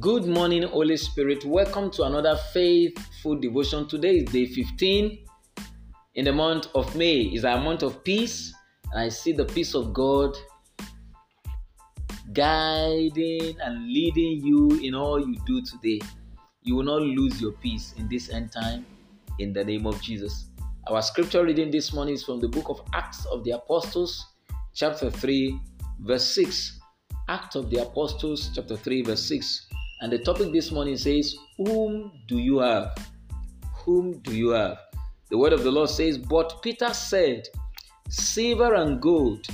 Good morning, Holy Spirit. Welcome to another faithful devotion. Today is day 15 in the month of May. Is our month of peace. I see the peace of God guiding and leading you in all you do today. You will not lose your peace in this end time in the name of Jesus. Our scripture reading this morning is from the book of Acts of the Apostles, chapter 3, verse 6. Acts of the Apostles, chapter 3, verse 6. And the topic this morning says, Whom do you have? Whom do you have? The word of the Lord says, But Peter said, Silver and gold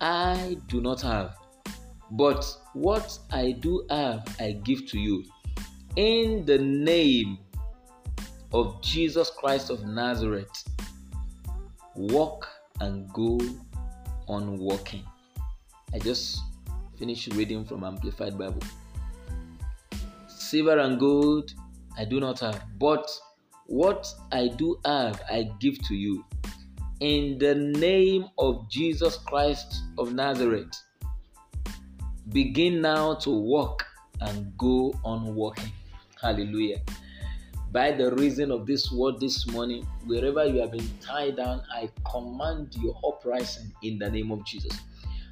I do not have, but what I do have I give to you. In the name of Jesus Christ of Nazareth, walk and go on walking. I just finished reading from Amplified Bible. Silver and gold I do not have, but what I do have I give to you. In the name of Jesus Christ of Nazareth, begin now to walk and go on walking. Hallelujah. By the reason of this word this morning, wherever you have been tied down, I command your uprising in the name of Jesus.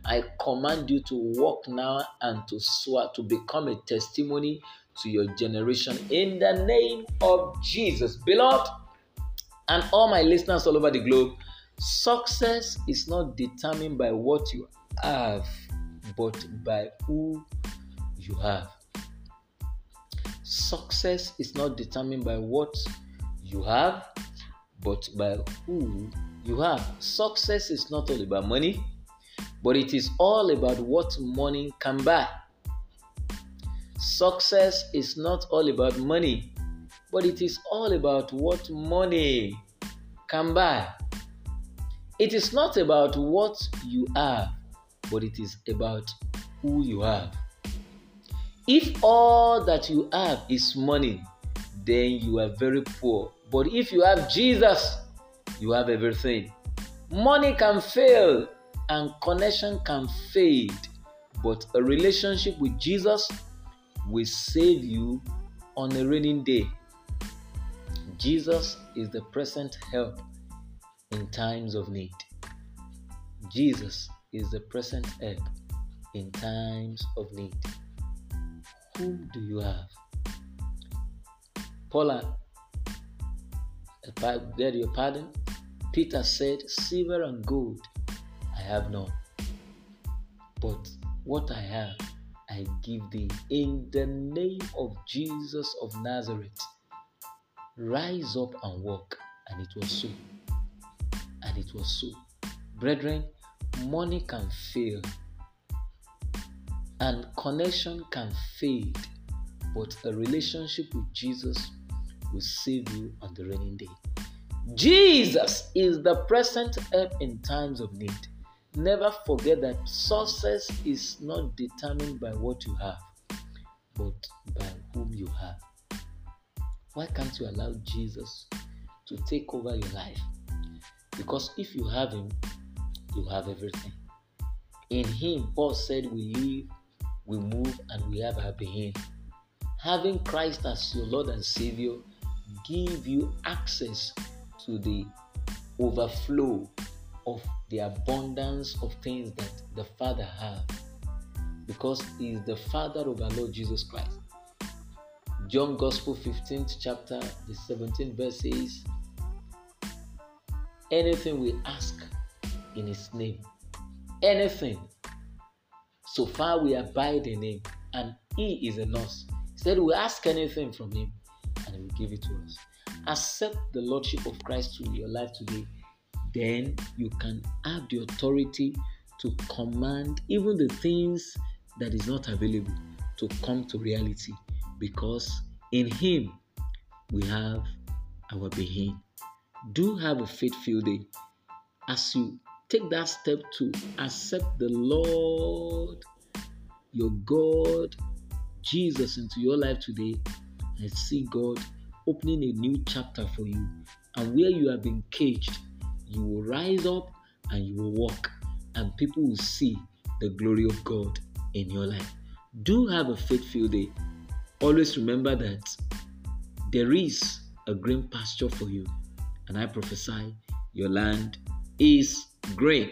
I command you to walk now and to swear to become a testimony to your generation in the name of Jesus. Beloved, and all my listeners all over the globe, success is not determined by what you have, but by who you have. Success is not determined by what you have, but by who you have. Success is not all about money, but it is all about what money can buy. Success is not all about money, but it is all about what money can buy. It is not about what you have, but it is about who you have. If all that you have is money, then you are very poor. But if you have Jesus, you have everything. Money can fail and connection can fade, but a relationship with Jesus will save you on a raining day. Jesus is the present help in times of need. Jesus is the present help in times of need. Whom do you have? Paula, uh, beg your pardon. Peter said, Silver and gold I have none, but what I have I give thee in the name of Jesus of Nazareth. Rise up and walk. And it was so. And it was so. Brethren, money can fail and connection can fade, but a relationship with Jesus will save you on the raining day. Jesus is the present help in times of need. Never forget that success is not determined by what you have, but by whom you have. Why can't you allow Jesus to take over your life? Because if you have Him, you have everything. In Him, Paul said, we live, we move, and we have our being. Having Christ as your Lord and Savior give you access to the overflow of the abundance of things that the Father has because He is the Father of our Lord Jesus Christ. John Gospel 15th chapter, the 17th verse says, Anything we ask in His name, anything, so far we abide in Him, and He is in us. He said, We ask anything from Him, and He will give it to us. Accept the Lordship of Christ in your life today then you can have the authority to command even the things that is not available to come to reality because in him we have our being. Do have a faith-filled day as you take that step to accept the lord your god jesus into your life today i see god opening a new chapter for you. And where you have been caged you will rise up and you will walk, and people will see the glory of God in your life. Do have a faithful day. Always remember that there is a green pasture for you, and I prophesy your land is green.